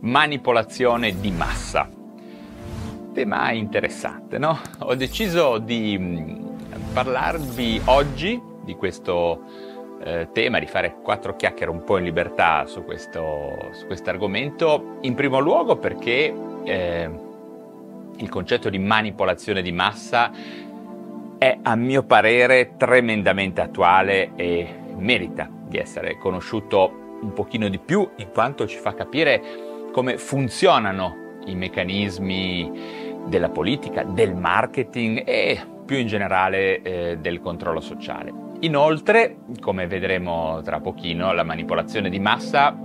Manipolazione di massa. Tema interessante, no? Ho deciso di mm, parlarvi oggi di questo eh, tema, di fare quattro chiacchiere un po' in libertà su questo argomento, in primo luogo perché eh, il concetto di manipolazione di massa è a mio parere tremendamente attuale e merita di essere conosciuto un pochino di più in quanto ci fa capire come funzionano i meccanismi della politica, del marketing e più in generale eh, del controllo sociale. Inoltre, come vedremo tra pochino, la manipolazione di massa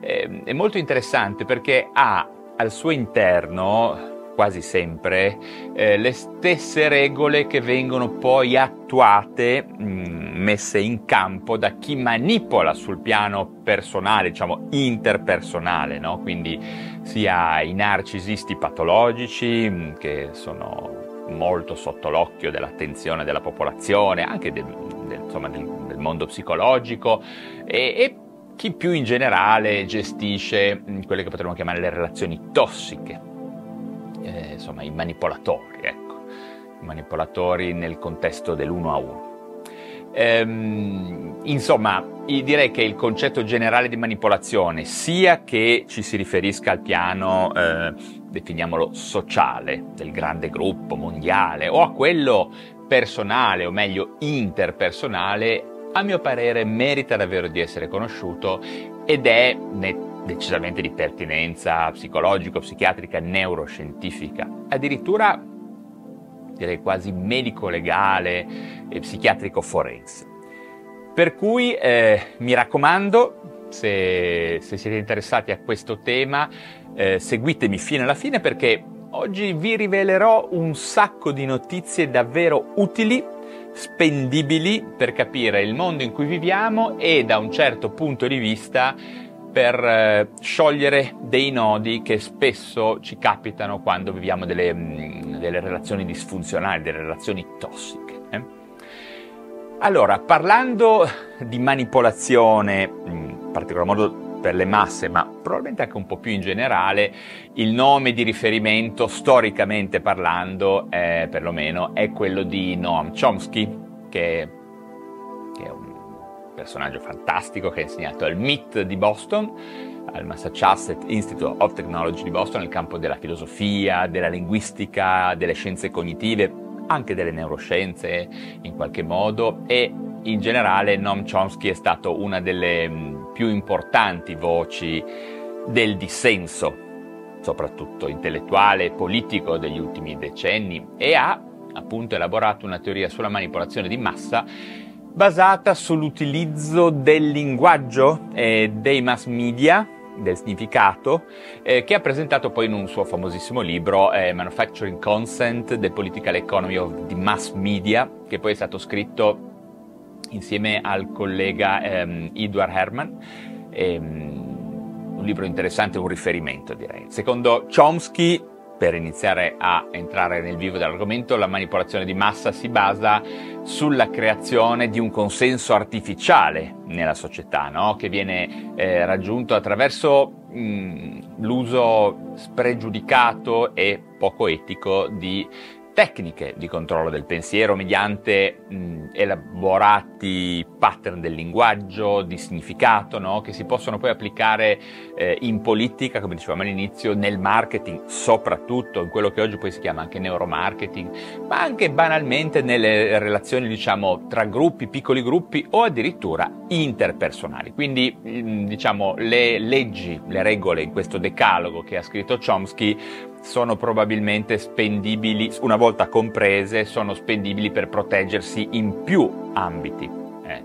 eh, è molto interessante perché ha al suo interno quasi sempre eh, le stesse regole che vengono poi attuate, mh, mm, messe in campo da chi manipola sul piano personale, diciamo interpersonale, no? quindi sia i narcisisti patologici mm, che sono molto sotto l'occhio dell'attenzione della popolazione, anche del, del, insomma, del, del mondo psicologico e, e chi più in generale gestisce mm, quelle che potremmo chiamare le relazioni tossiche eh, insomma, i manipolatori, ecco, i manipolatori nel contesto dell'uno a uno. Ehm, insomma, direi che il concetto generale di manipolazione, sia che ci si riferisca al piano, eh, definiamolo sociale, del grande gruppo mondiale, o a quello personale, o meglio interpersonale, a mio parere merita davvero di essere conosciuto ed è decisamente di pertinenza psicologico-psichiatrica, neuroscientifica, addirittura direi quasi medico-legale e psichiatrico-forense. Per cui eh, mi raccomando, se, se, siete interessati a questo tema, eh, seguitemi fino alla fine perché oggi vi rivelerò un sacco di notizie davvero utili spendibili per capire il mondo in cui viviamo e da un certo punto di vista per eh, sciogliere dei nodi che spesso ci capitano quando viviamo delle, mm, delle relazioni disfunzionali, delle relazioni tossiche. Eh? Allora, parlando di manipolazione, in particolar modo per le masse, ma probabilmente anche un po' più in generale, il nome di riferimento, storicamente parlando, eh, perlomeno, è quello di Noam Chomsky, che, personaggio fantastico che ha insegnato al MIT di Boston, al Massachusetts Institute of Technology di Boston nel campo della filosofia, della linguistica, delle scienze cognitive, anche delle neuroscienze in qualche modo. E in generale Noam Chomsky è stato una delle mm, più importanti voci del dissenso, soprattutto intellettuale e politico degli ultimi decenni e ha appunto elaborato una teoria sulla manipolazione di massa basata sull'utilizzo del linguaggio e dei mass media, del significato, eh, che ha presentato poi in un suo famosissimo libro eh, Manufacturing Consent, The Political Economy of the Mass Media, che poi è stato scritto insieme al collega ehm, Edward Herman. Ehm, un libro interessante, un riferimento direi. Secondo Chomsky per iniziare a entrare nel vivo dell'argomento, la manipolazione di massa si basa sulla creazione di un consenso artificiale nella società, no? che viene eh, raggiunto attraverso mh, l'uso spregiudicato e poco etico di tecniche di controllo del pensiero mediante mh, elaborati pattern del linguaggio, di significato, no? che si possono poi applicare eh, in politica, come dicevamo all'inizio, nel marketing, soprattutto in quello che oggi poi si chiama anche neuromarketing, ma anche banalmente nelle relazioni diciamo tra gruppi, piccoli gruppi o addirittura interpersonali. Quindi mh, diciamo le leggi, le regole in questo decalogo che ha scritto Chomsky sono probabilmente spendibili, una volta comprese, sono spendibili per proteggersi in più ambiti. Eh.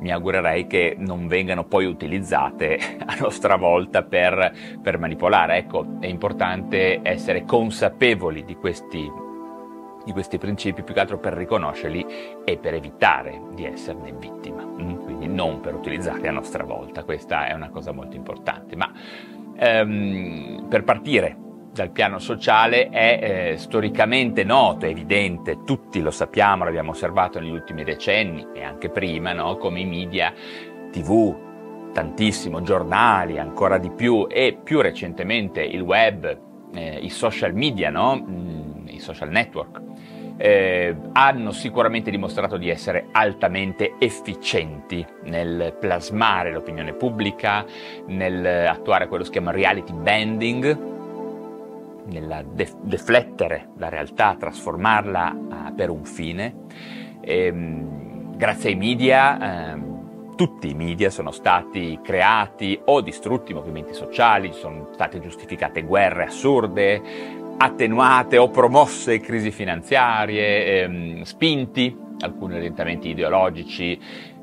mi augurerei che non vengano poi utilizzate a nostra volta per, per manipolare. Ecco, è importante essere consapevoli di questi, di questi principi, più che altro per riconoscerli e per evitare di esserne vittima, mm? quindi non per utilizzarli a nostra volta, questa è una cosa molto importante. Ma ehm, per partire dal piano sociale è eh, storicamente noto, è evidente, tutti lo sappiamo, l'abbiamo osservato negli ultimi decenni e anche prima, no? come i media, tv, tantissimo, giornali, ancora di più e più recentemente il web, eh, i social media, no? mm, i social network, eh, hanno sicuramente dimostrato di essere altamente efficienti nel plasmare l'opinione pubblica, nel attuare quello chiama reality bending, nel def- deflettere la realtà, trasformarla uh, per un fine. E, ehm, grazie ai media, eh, tutti i media sono stati creati o distrutti movimenti sociali, sono state giustificate guerre assurde, attenuate o promosse crisi finanziarie, ehm, spinti alcuni orientamenti ideologici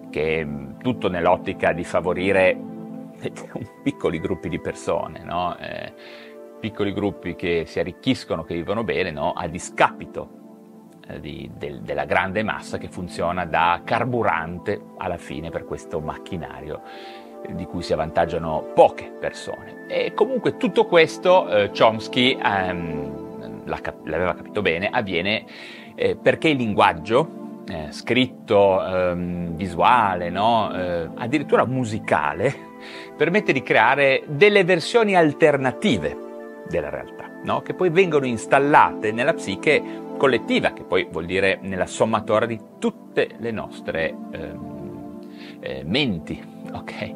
che tutto nell'ottica di favorire piccoli gruppi di persone, no? eh, piccoli gruppi che si arricchiscono, che vivono bene, no? a discapito eh, di, del, della grande massa che funziona da carburante alla fine per questo macchinario eh, di cui si avvantaggiano poche persone. E comunque tutto questo eh, Chomsky ehm, l'aveva capito bene, avviene eh, perché il linguaggio eh, scritto, ehm, visuale, no? eh, addirittura musicale, permette di creare delle versioni alternative della realtà, no? che poi vengono installate nella psiche collettiva, che poi vuol dire nella sommatoria di tutte le nostre ehm, eh, menti. Okay?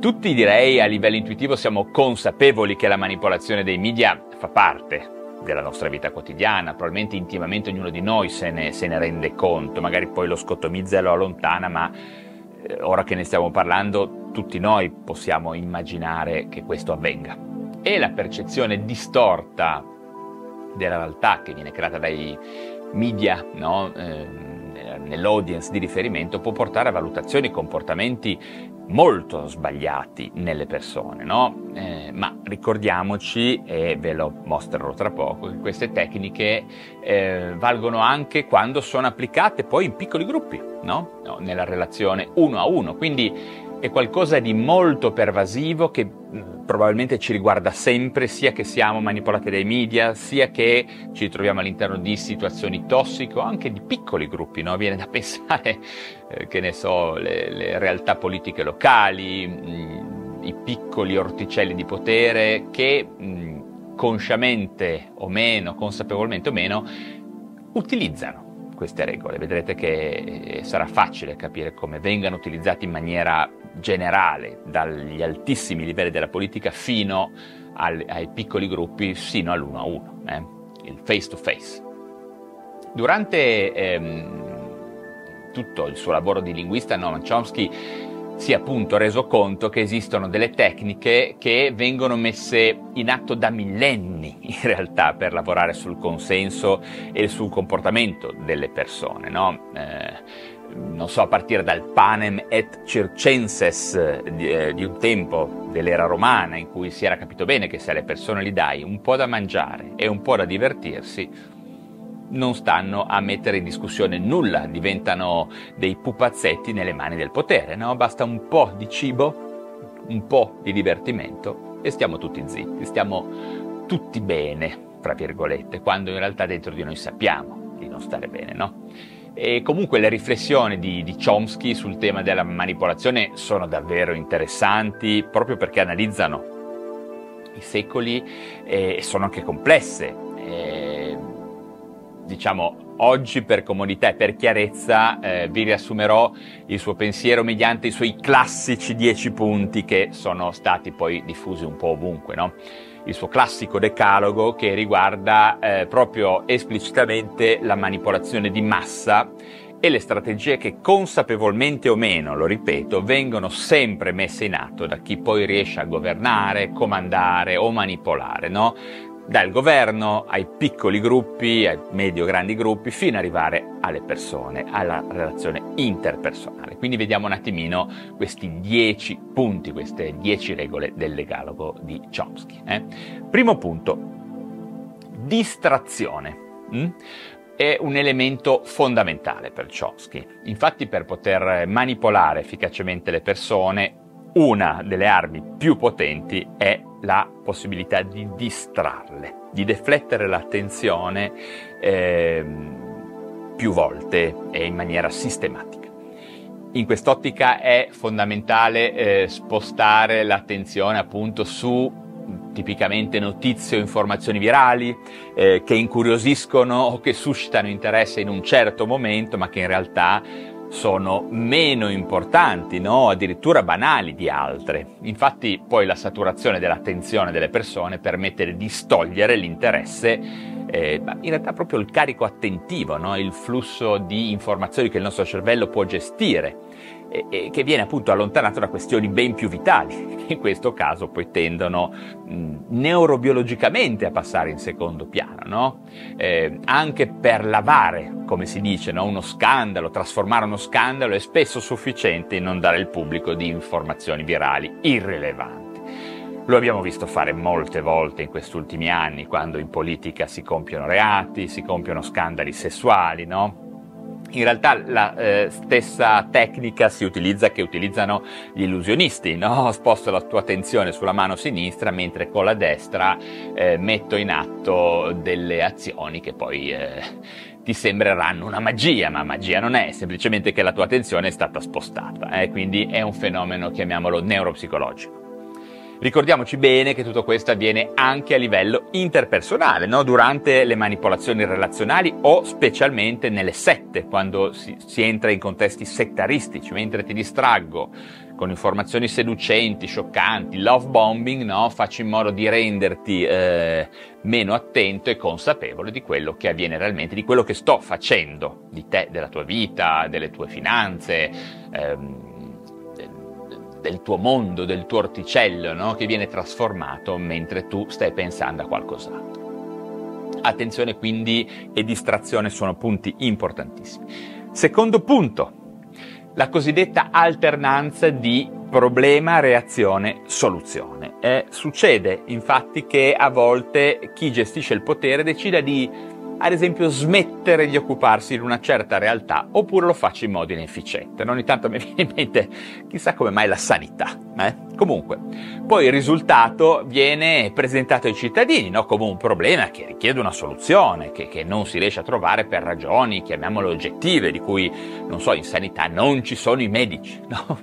Tutti direi a livello intuitivo siamo consapevoli che la manipolazione dei media fa parte della nostra vita quotidiana, probabilmente intimamente ognuno di noi se ne, se ne rende conto, magari poi lo scottomizza e lo allontana, ma eh, ora che ne stiamo parlando tutti noi possiamo immaginare che questo avvenga e la percezione distorta della realtà che viene creata dai media no? eh, nell'audience di riferimento può portare a valutazioni e comportamenti molto sbagliati nelle persone, no? eh, ma ricordiamoci, e ve lo mostrerò tra poco, che queste tecniche eh, valgono anche quando sono applicate poi in piccoli gruppi, no? Nella relazione uno a uno, quindi è qualcosa di molto pervasivo che mm, probabilmente ci riguarda sempre, sia che siamo manipolati dai media, sia che ci troviamo all'interno di situazioni tossiche o anche di piccoli gruppi, no? Viene da pensare, eh, che ne so, le, le realtà politiche locali, mh, mm, i piccoli orticelli di potere che mh, mm, consciamente o meno, consapevolmente o meno, utilizzano queste regole. Vedrete che eh, sarà facile capire come vengano utilizzate in maniera generale, dagli altissimi livelli della politica fino al, ai piccoli gruppi, sino all'uno a uno, eh? il face to face. Durante ehm, tutto il suo lavoro di linguista, Noam Chomsky si è appunto reso conto che esistono delle tecniche che vengono messe in atto da millenni in realtà per lavorare sul consenso e sul comportamento delle persone. No? Eh, non so, a partire dal panem et circenses di, eh, di, un tempo dell'era romana, in cui si era capito bene che se alle persone gli dai un po' da mangiare e un po' da divertirsi, non stanno a mettere in discussione nulla, diventano dei pupazzetti nelle mani del potere, no? Basta un po' di cibo, un po' di divertimento e stiamo tutti zitti, stiamo tutti bene, fra virgolette, quando in realtà dentro di noi sappiamo di non stare bene, no? E comunque le riflessioni di, di, Chomsky sul tema della manipolazione sono davvero interessanti proprio perché analizzano i secoli e sono anche complesse. E, diciamo, oggi per comodità e per chiarezza eh, vi riassumerò il suo pensiero mediante i suoi classici dieci punti che sono stati poi diffusi un po' ovunque, no? il suo classico decalogo che riguarda eh, proprio esplicitamente la manipolazione di massa e le strategie che consapevolmente o meno, lo ripeto, vengono sempre messe in atto da chi poi riesce a governare, comandare o manipolare, no? Dal governo ai piccoli gruppi, ai medio-grandi gruppi, fino ad arrivare alle persone, alla relazione interpersonale. Quindi vediamo un attimino questi dieci punti, queste dieci regole del decalogo di Chomsky. Eh? Primo punto, distrazione. Mm? È un elemento fondamentale per Chomsky. Infatti per poter manipolare efficacemente le persone, una delle armi più potenti è la possibilità di distrarle, di deflettere l'attenzione eh, più volte e in maniera sistematica. In quest'ottica è fondamentale eh, spostare l'attenzione appunto su tipicamente notizie o informazioni virali eh, che incuriosiscono o che suscitano interesse in un certo momento ma che in realtà sono meno importanti, no? addirittura banali di altre. Infatti poi la saturazione dell'attenzione delle persone permette di distogliere l'interesse, eh, in realtà proprio il carico attentivo, no? il flusso di informazioni che il nostro cervello può gestire e, che viene appunto allontanato da questioni ben più vitali, che in questo caso poi tendono neurobiologicamente a passare in secondo piano, no? eh, anche per lavare, come si dice, no? uno scandalo, trasformare uno scandalo è spesso sufficiente in non dare al pubblico di informazioni virali irrilevanti. Lo abbiamo visto fare molte volte in questi ultimi anni, quando in politica si compiono reati, si compiono scandali sessuali, no? In realtà la eh, stessa tecnica si utilizza che utilizzano gli illusionisti, no? Sposto la tua attenzione sulla mano sinistra mentre con la destra eh, metto in atto delle azioni che poi eh, ti sembreranno una magia, ma magia non è, semplicemente che la tua attenzione è stata spostata, eh? quindi è un fenomeno, chiamiamolo neuropsicologico. Ricordiamoci bene che tutto questo avviene anche a livello interpersonale, no? durante le manipolazioni relazionali o specialmente nelle sette, quando si, si, entra in contesti settaristici, mentre ti distraggo con informazioni seducenti, scioccanti, love bombing, no? faccio in modo di renderti eh, meno attento e consapevole di quello che avviene realmente, di quello che sto facendo, di te, della tua vita, delle tue finanze. Ehm, del tuo mondo, del tuo orticello, no? che viene trasformato mentre tu stai pensando a qualcos'altro. Attenzione quindi e distrazione sono punti importantissimi. Secondo punto, la cosiddetta alternanza di problema, reazione, soluzione. Eh, succede infatti che a volte chi gestisce il potere decida di ad esempio smettere di occuparsi di una certa realtà oppure lo faccio in modo inefficiente. Ogni tanto mi viene in mente chissà come mai la sanità. Eh? Comunque, poi il risultato viene presentato ai cittadini no? come un problema che richiede una soluzione, che, che non si riesce a trovare per ragioni, chiamiamole oggettive, di cui, non so, in sanità non ci sono i medici. No?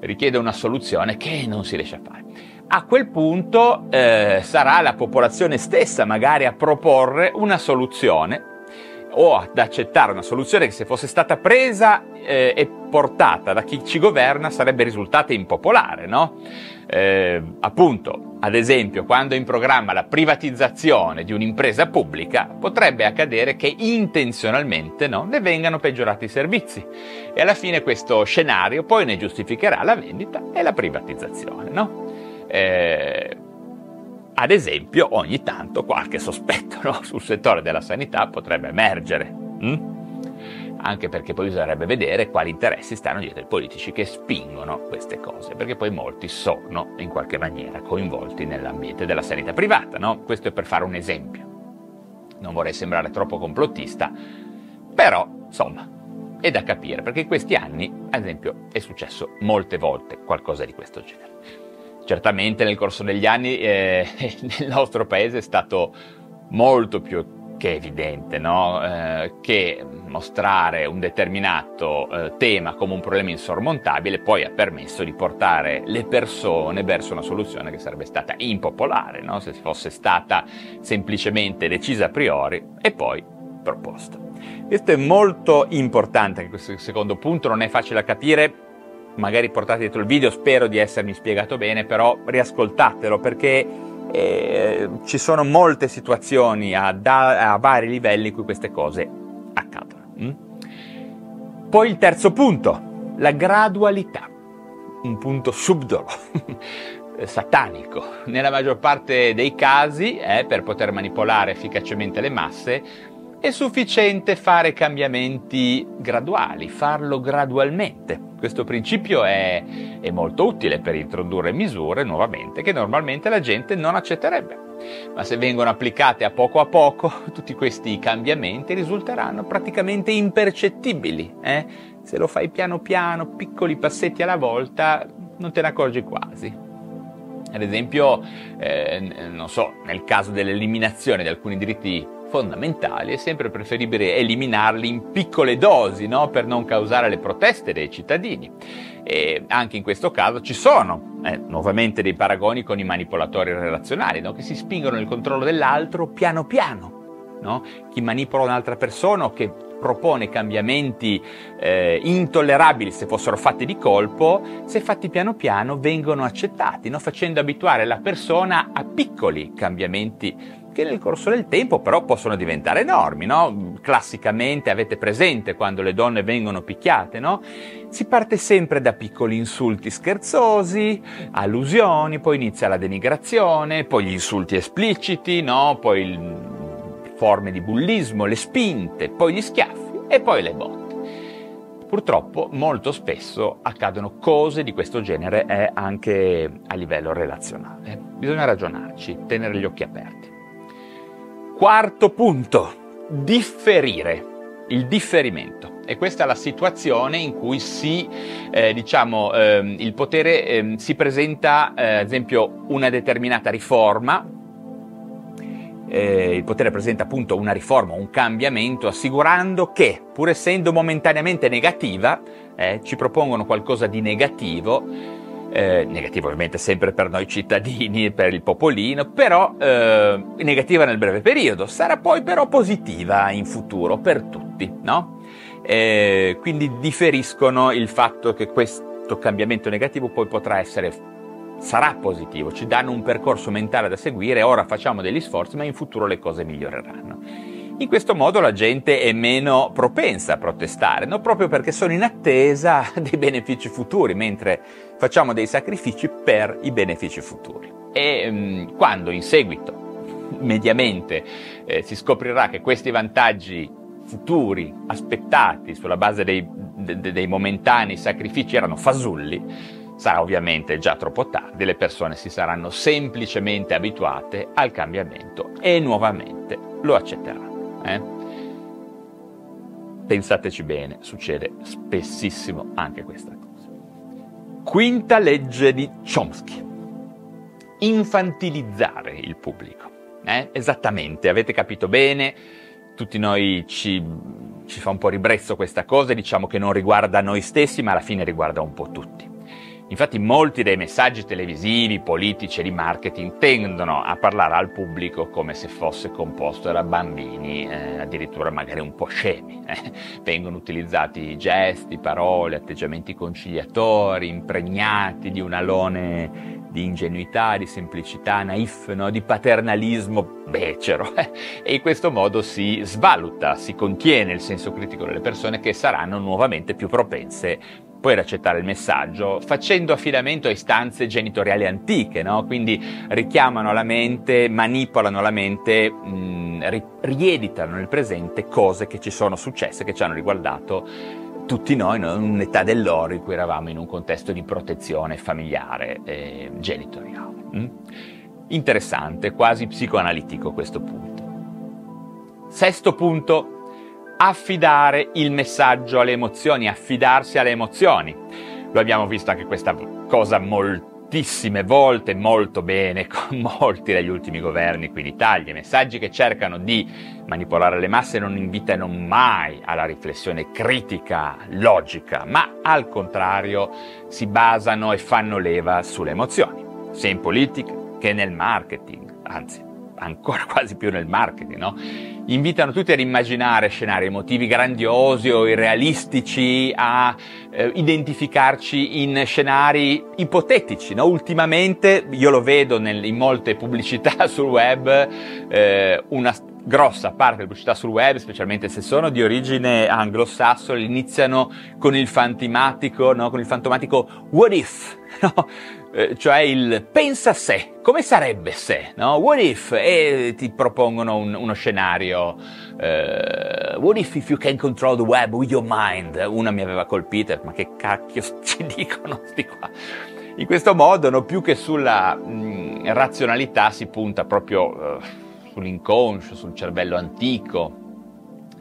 Richiede una soluzione che non si riesce a fare a quel punto eh, sarà la popolazione stessa magari a proporre una soluzione o ad accettare una soluzione che se fosse stata presa eh, e portata da chi ci governa sarebbe risultata impopolare, no? Eh, appunto, ad esempio, quando è in programma la privatizzazione di un'impresa pubblica, potrebbe accadere che intenzionalmente no, ne vengano peggiorati i servizi e alla fine questo scenario poi ne giustificherà la vendita e la privatizzazione, no? Eh, ad esempio ogni tanto qualche sospetto no? sul settore della sanità potrebbe emergere. Hm? Anche perché poi bisognerebbe vedere quali interessi stanno dietro i politici che spingono queste cose, perché poi molti sono in qualche maniera coinvolti nell'ambiente della sanità privata. No? Questo è per fare un esempio. Non vorrei sembrare troppo complottista, però insomma è da capire, perché in questi anni, ad esempio, è successo molte volte qualcosa di questo genere. Certamente nel corso degli anni eh, nel nostro paese è stato molto più che evidente no? eh, che mostrare un determinato eh, tema come un problema insormontabile poi ha permesso di portare le persone verso una soluzione che sarebbe stata impopolare no? se fosse stata semplicemente decisa a priori e poi proposta. Questo è molto importante, questo secondo punto non è facile da capire magari portate dietro il video, spero di essermi spiegato bene, però riascoltatelo perché eh, ci sono molte situazioni a, da, a, vari livelli in cui queste cose accadono. Mm? Poi il terzo punto, la gradualità, un punto subdolo. satanico. Nella maggior parte dei casi, eh, per poter manipolare efficacemente le masse, è sufficiente fare cambiamenti graduali, farlo gradualmente. Questo principio è, è, molto utile per introdurre misure nuovamente che normalmente la gente non accetterebbe. Ma se vengono applicate a poco a poco, tutti questi cambiamenti risulteranno praticamente impercettibili. Eh? Se lo fai piano piano, piccoli passetti alla volta, non te ne accorgi quasi. Ad esempio, eh, non so, nel caso dell'eliminazione di alcuni diritti fondamentali, è sempre preferibile eliminarli in piccole dosi no? per non causare le proteste dei cittadini. E anche in questo caso ci sono eh, nuovamente dei paragoni con i manipolatori relazionali no? che si spingono nel controllo dell'altro piano piano. No? Chi manipola un'altra persona o che propone cambiamenti eh, intollerabili se fossero fatti di colpo, se fatti piano piano vengono accettati, facendo abituare la persona a piccoli cambiamenti che nel corso del tempo però possono diventare enormi, no? Classicamente avete presente quando le donne vengono picchiate, no? Si parte sempre da piccoli insulti scherzosi, allusioni, poi inizia la denigrazione, poi gli insulti espliciti, no? Poi il, forme di bullismo, le spinte, poi gli schiaffi e poi le botte. Purtroppo molto spesso accadono cose di questo genere eh, anche a livello relazionale. Bisogna ragionarci, tenere gli occhi aperti. Quarto punto, differire, il differimento. E questa è la situazione in cui si, eh, diciamo, eh, il potere eh, si presenta, eh, ad esempio, una determinata riforma, eh, il potere presenta appunto una riforma, un cambiamento, assicurando che, pur essendo momentaneamente negativa, eh, ci propongono qualcosa di negativo, eh, negativa ovviamente sempre per noi cittadini e per il popolino, però eh, negativa nel breve periodo, sarà poi però positiva in futuro per tutti, no? Eh, quindi differiscono il fatto che questo cambiamento negativo poi potrà essere, sarà positivo, ci danno un percorso mentale da seguire, ora facciamo degli sforzi, ma in futuro le cose miglioreranno. In questo modo la gente è meno propensa a protestare, no? proprio perché sono in attesa dei benefici futuri, mentre facciamo dei sacrifici per i benefici futuri. E mm, quando in seguito, mediamente, eh, si scoprirà che questi vantaggi futuri aspettati sulla base dei, de, dei momentanei sacrifici erano fasulli, sarà ovviamente già troppo tardi, le persone si saranno semplicemente abituate al cambiamento e nuovamente lo accetteranno. Eh? Pensateci bene, succede spessissimo anche questa cosa. Quinta legge di Chomsky. Infantilizzare il pubblico. Eh? Esattamente, avete capito bene, tutti noi ci, ci fa un po' ribrezzo questa cosa, diciamo che non riguarda noi stessi, ma alla fine riguarda un po' tutti. Infatti molti dei messaggi televisivi, politici e di marketing tendono a parlare al pubblico come se fosse composto da bambini, eh, addirittura magari un po' scemi. Eh. Vengono utilizzati gesti, parole, atteggiamenti conciliatori, impregnati di un alone di ingenuità, di semplicità, naif, no? di paternalismo becero. Eh. E in questo modo si svaluta, si contiene il senso critico delle persone che saranno nuovamente più propense poi accettare il messaggio, facendo affidamento a istanze genitoriali antiche, no? quindi richiamano la mente, manipolano la mente, mh, ri- rieditano nel presente cose che ci sono successe, che ci hanno riguardato tutti noi no? in un'età dell'oro in cui eravamo in un contesto di protezione familiare e genitoriale. Mm? Interessante, quasi psicoanalitico questo punto. Sesto punto, affidare il messaggio alle emozioni, affidarsi alle emozioni. Lo abbiamo visto anche questa cosa moltissime volte, molto bene, con molti degli ultimi governi qui in Italia. Messaggi che cercano di manipolare le masse non invitano mai alla riflessione critica, logica, ma al contrario si basano e fanno leva sulle emozioni, sia in politica che nel marketing, anzi ancora quasi più nel marketing, no? Invitano tutti ad immaginare scenari emotivi grandiosi o irrealistici, a eh, identificarci in scenari ipotetici. No? Ultimamente, io lo vedo nel, in molte pubblicità sul web, eh, una grossa parte delle pubblicità sul web, specialmente se sono di origine anglosassone, iniziano con il fantomatico, no? con il fantomatico what if, no? eh, cioè il pensa se, come sarebbe se, no? What if? E ti propongono un, uno scenario, eh, what if if you can control the web with your mind? Una mi aveva colpito, ma che cacchio ci dicono sti qua? In questo modo, no, più che sulla mh, razionalità, si punta proprio uh, sull'inconscio, sul cervello antico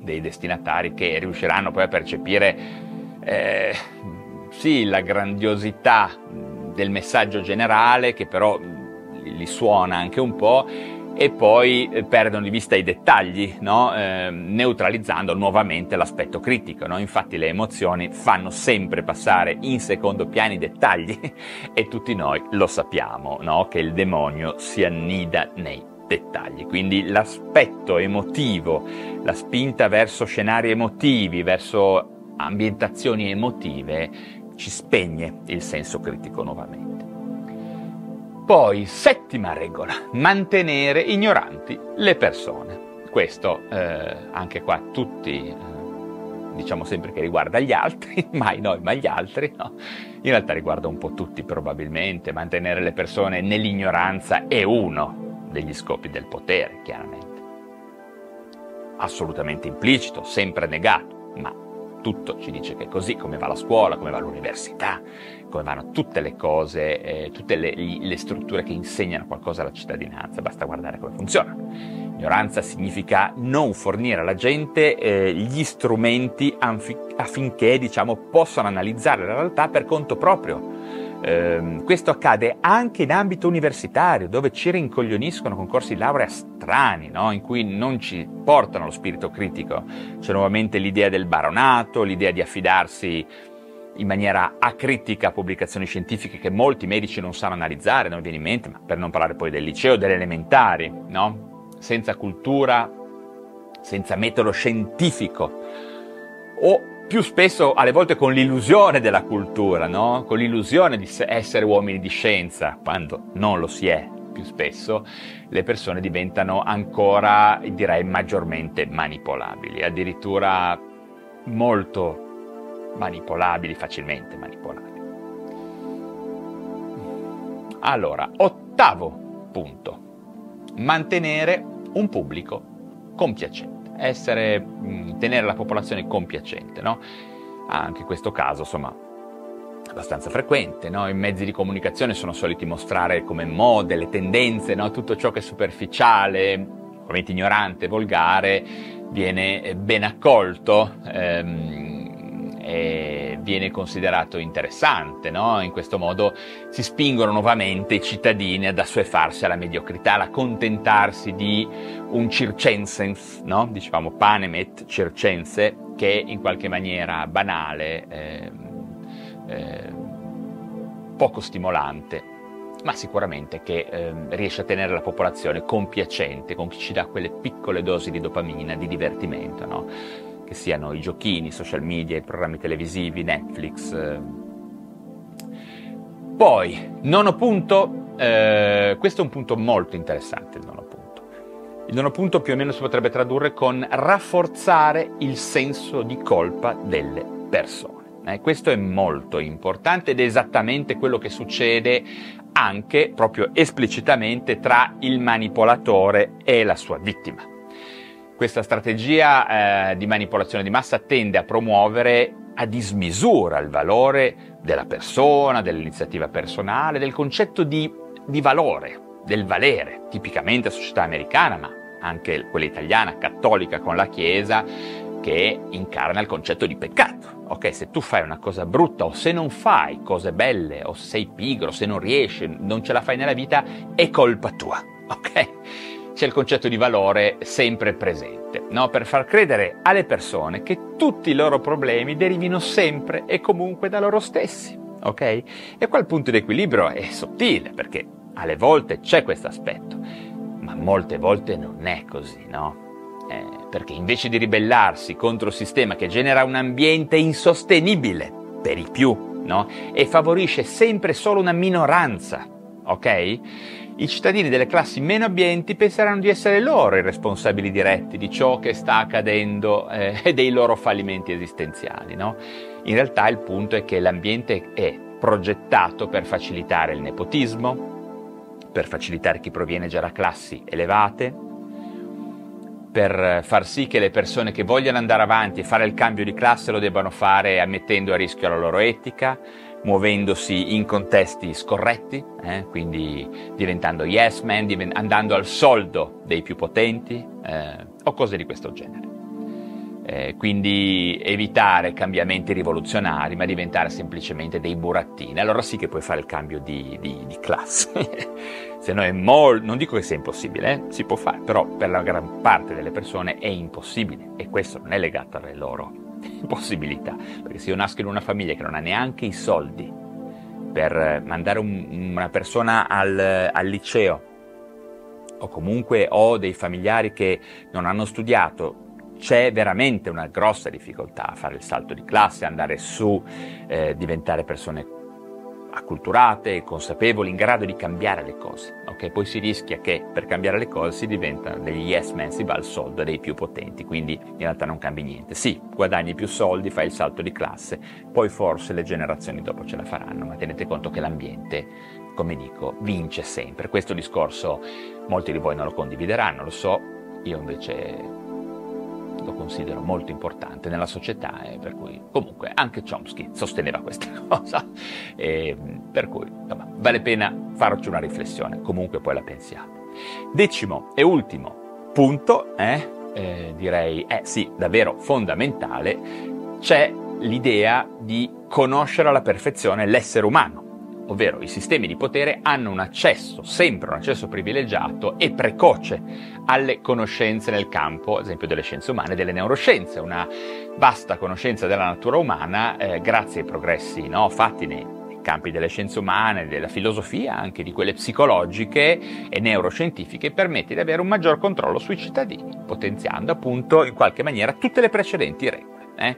dei destinatari che riusciranno poi a percepire eh, sì, la grandiosità del messaggio generale che però li suona anche un po' e poi eh, perdono di vista i dettagli, no? eh, neutralizzando nuovamente l'aspetto critico. No? Infatti le emozioni fanno sempre passare in secondo piano i dettagli e tutti noi lo sappiamo, no? che il demonio si annida nei dettagli. Quindi l'aspetto emotivo, la spinta verso scenari emotivi, verso ambientazioni emotive, ci spegne il senso critico nuovamente. Poi, settima regola, mantenere ignoranti le persone. Questo eh, anche qua tutti eh, diciamo sempre che riguarda gli altri, mai noi ma gli altri, no? In realtà riguarda un po' tutti probabilmente, mantenere le persone nell'ignoranza è uno degli scopi del potere, chiaramente. Assolutamente implicito, sempre negato, ma tutto ci dice che è così, come va la scuola, come va l'università, come vanno tutte le cose, eh, tutte le, le, strutture che insegnano qualcosa alla cittadinanza, basta guardare come funzionano. Ignoranza significa non fornire alla gente eh, gli strumenti affinché diciamo, possano analizzare la realtà per conto proprio eh, questo accade anche in ambito universitario, dove ci rincoglioniscono con corsi di laurea strani, no? in cui non ci portano lo spirito critico. C'è nuovamente l'idea del baronato, l'idea di affidarsi in maniera acritica a pubblicazioni scientifiche che molti medici non sanno analizzare, non viene in mente, ma per non parlare poi del liceo, delle elementari, no? senza cultura, senza metodo scientifico o più spesso alle volte con l'illusione della cultura, no? con l'illusione di essere uomini di scienza, quando non lo si è più spesso, le persone diventano ancora, direi, maggiormente manipolabili, addirittura molto manipolabili, facilmente manipolabili. Allora, ottavo punto, mantenere un pubblico compiacente essere, mm, tenere la popolazione compiacente, no? Anche questo caso, insomma, abbastanza frequente, no? I mezzi di comunicazione sono soliti mostrare come mode, le tendenze, no? Tutto ciò che è superficiale, ovviamente ignorante, volgare, viene ben accolto. Ehm, e viene considerato interessante, no? In questo modo si spingono nuovamente i cittadini ad assuefarsi alla mediocrità, ad accontentarsi di un circensens, no? Dicevamo panemet circense, che in qualche maniera banale, eh, eh, poco stimolante, ma sicuramente che eh, riesce a tenere la popolazione compiacente, con chi ci dà quelle piccole dosi di dopamina, di divertimento, no? Che siano i giochini, i social media, i programmi televisivi, Netflix. Eh. Poi, nono punto, eh, questo è un punto molto interessante, il nono punto. Il nono punto più o meno si potrebbe tradurre con rafforzare il senso di colpa delle persone. Eh, questo è molto importante ed è esattamente quello che succede anche proprio esplicitamente tra il manipolatore e la sua vittima. Questa strategia eh, di manipolazione di massa tende a promuovere a dismisura il valore della persona, dell'iniziativa personale, del concetto di, di valore, del valere, tipicamente società americana, ma anche quella italiana, cattolica con la Chiesa, che incarna il concetto di peccato. Ok, se tu fai una cosa brutta o se non fai cose belle o sei pigro, se non riesci, non ce la fai nella vita, è colpa tua. Ok? C'è il concetto di valore sempre presente, no? per far credere alle persone che tutti i loro problemi derivino sempre e comunque da loro stessi. Ok? E qua il punto di equilibrio è sottile perché alle volte c'è questo aspetto, ma molte volte non è così, no? Eh, perché invece di ribellarsi contro il sistema che genera un ambiente insostenibile per i più, no? E favorisce sempre solo una minoranza, ok? I cittadini delle classi meno abbienti penseranno di essere loro i responsabili diretti di ciò che sta accadendo eh, e dei loro fallimenti esistenziali. No? In realtà il punto è che l'ambiente è progettato per facilitare il nepotismo, per facilitare chi proviene già da classi elevate, per far sì che le persone che vogliono andare avanti e fare il cambio di classe lo debbano fare mettendo a rischio la loro etica, muovendosi in contesti scorretti, eh, quindi diventando yes man, divent- andando al soldo dei più potenti eh, o cose di questo genere. Eh, quindi evitare cambiamenti rivoluzionari, ma diventare semplicemente dei burattini. Allora sì che puoi fare il cambio di, di, di classe. Se no è molto, non dico che sia impossibile, eh? si può fare, però per la gran parte delle persone è impossibile e questo non è legato alle loro possibilità, perché se io nasco in una famiglia che non ha neanche i soldi per mandare un, una persona al, al liceo o comunque ho dei familiari che non hanno studiato, c'è veramente una grossa difficoltà a fare il salto di classe, andare su, eh, diventare persone acculturate, consapevoli, in grado di cambiare le cose. Okay? Poi si rischia che per cambiare le cose si diventano degli yes men, si va al soldo dei più potenti, quindi in realtà non cambi niente. Sì, guadagni più soldi, fai il salto di classe, poi forse le generazioni dopo ce la faranno, ma tenete conto che l'ambiente, come dico, vince sempre. Questo discorso molti di voi non lo condivideranno, lo so, io invece lo considero molto importante nella società e per cui comunque anche Chomsky sosteneva questa cosa e per cui insomma, vale pena farci una riflessione, comunque poi la pensiamo. Decimo e ultimo punto, eh, eh, direi, è eh, sì, davvero fondamentale, c'è l'idea di conoscere alla perfezione l'essere umano ovvero i sistemi di potere, hanno un accesso, sempre un accesso privilegiato e precoce alle conoscenze nel campo, ad esempio delle scienze umane e delle neuroscienze, una vasta conoscenza della natura umana eh, grazie ai progressi no, fatti nei campi delle scienze umane, della filosofia, anche di quelle psicologiche e neuroscientifiche, permette di avere un maggior controllo sui cittadini, potenziando appunto in qualche maniera tutte le precedenti regole. Eh?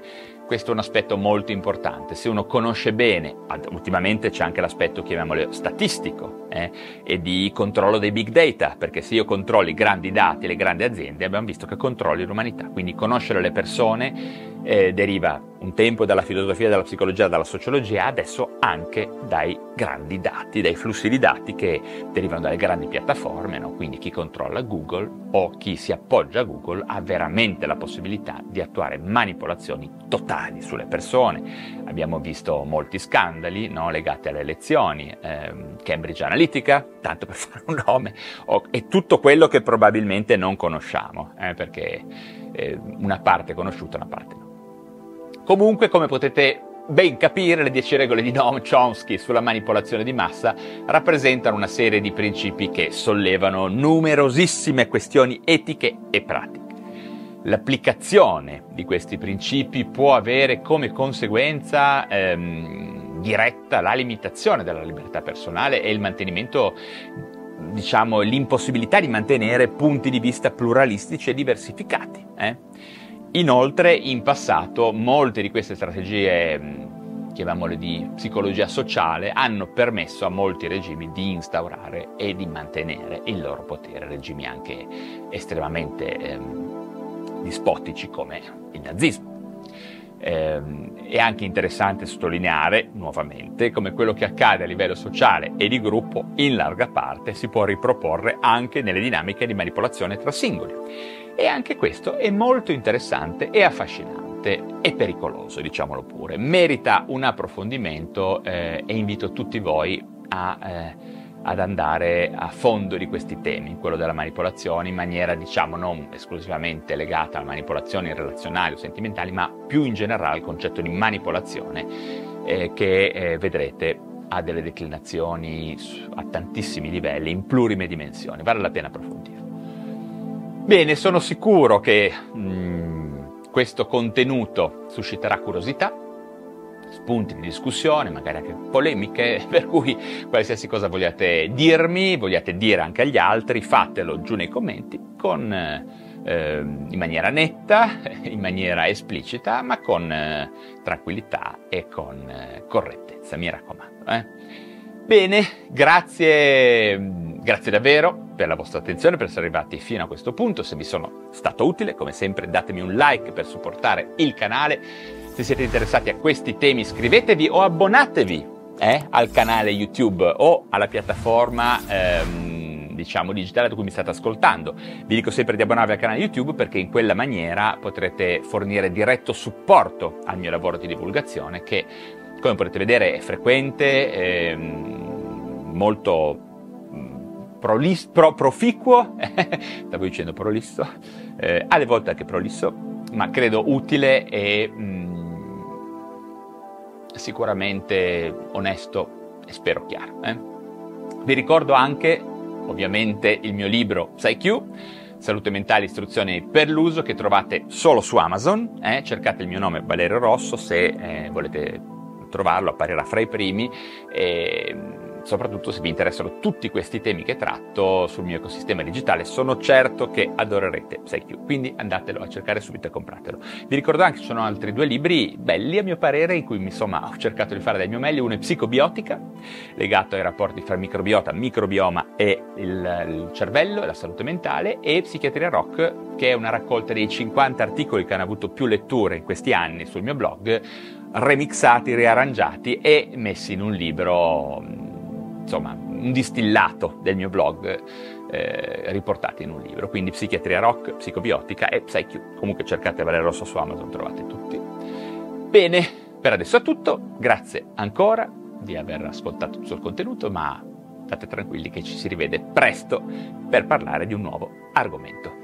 Questo è un aspetto molto importante. Se uno conosce bene, ultimamente c'è anche l'aspetto, chiamiamolo statistico, eh, e di controllo dei big data, perché se io controllo i grandi dati, le grandi aziende, abbiamo visto che controlli l'umanità. Quindi conoscere le persone eh, deriva un tempo dalla filosofia, dalla psicologia, dalla sociologia, adesso anche dai grandi dati, dai flussi di dati che derivano dalle grandi piattaforme, no? quindi chi controlla Google o chi si appoggia a Google ha veramente la possibilità di attuare manipolazioni totali sulle persone. Abbiamo visto molti scandali no? legati alle elezioni, ehm, Cambridge Analytica, tanto per fare un nome, o, e tutto quello che probabilmente non conosciamo, eh, perché eh, una parte è conosciuta, una parte no. Comunque, come potete ben capire, le 10 regole di Noam Chomsky sulla manipolazione di massa rappresentano una serie di principi che sollevano numerosissime questioni etiche e pratiche. L'applicazione di questi principi può avere come conseguenza ehm, diretta la limitazione della libertà personale e il mantenimento diciamo, l'impossibilità di mantenere punti di vista pluralistici e diversificati. Eh? Inoltre, in passato, molte di queste strategie, chiamiamole di psicologia sociale, hanno permesso a molti regimi di instaurare e di mantenere il loro potere, regimi anche estremamente ehm, dispotici come il nazismo. Eh, è anche interessante sottolineare nuovamente come quello che accade a livello sociale e di gruppo in larga parte si può riproporre anche nelle dinamiche di manipolazione tra singoli. E anche questo è molto interessante e affascinante e pericoloso, diciamolo pure. Merita un approfondimento eh, e invito tutti voi a, eh, ad andare a fondo di questi temi, quello della manipolazione, in maniera diciamo non esclusivamente legata a manipolazioni relazionali o sentimentali, ma più in generale al concetto di manipolazione eh, che eh, vedrete ha delle declinazioni a tantissimi livelli, in plurime dimensioni, vale la pena approfondire. Bene, sono sicuro che mm, questo contenuto susciterà curiosità, spunti di discussione, magari anche polemiche, per cui qualsiasi cosa vogliate dirmi, vogliate dire anche agli altri, fatelo giù nei commenti con, eh, in maniera netta, in maniera esplicita, ma con eh, tranquillità e con eh, correttezza, mi raccomando. Eh. Bene, grazie Grazie davvero per la vostra attenzione, per essere arrivati fino a questo punto. Se vi sono stato utile, come sempre, datemi un like per supportare il canale. Se siete interessati a questi temi, iscrivetevi o abbonatevi eh, al canale YouTube o alla piattaforma ehm, diciamo digitale da cui mi state ascoltando. Vi dico sempre di abbonarvi al canale YouTube perché in quella maniera potrete fornire diretto supporto al mio lavoro di divulgazione che come potete vedere è frequente, ehm, molto prolis- pro- proficuo, stavo dicendo prolisso, eh, alle volte anche prolisso, ma credo utile e mh, mm, sicuramente onesto e spero chiaro. Eh? Vi ricordo anche, ovviamente, il mio libro PsyQ, Salute mentale istruzioni per l'uso, che trovate solo su Amazon. Eh? Cercate il mio nome Valerio Rosso se eh, volete trovarlo, apparirà fra i primi. E, soprattutto se vi interessano tutti questi temi che tratto sul mio ecosistema digitale, sono certo che adorerete PsyQ, quindi andatelo a cercare subito e compratelo. Vi ricordo anche che ci sono altri due libri belli a mio parere, in cui insomma ho cercato di fare del mio meglio, uno è Psicobiotica, legato ai rapporti fra microbiota, microbioma e il, il cervello e la salute mentale, e Psichiatria Rock, che è una raccolta dei 50 articoli che hanno avuto più letture in questi anni sul mio blog, remixati, riarrangiati e messi in un libro insomma, un distillato del mio blog eh, riportati in un libro. Quindi psichiatria rock, psicobiotica e PsyQ. Comunque cercate Valerio Rosso su Amazon, trovate tutti. Bene, per adesso è tutto. Grazie ancora di aver ascoltato tutto il contenuto, ma state tranquilli che ci si rivede presto per parlare di un nuovo argomento.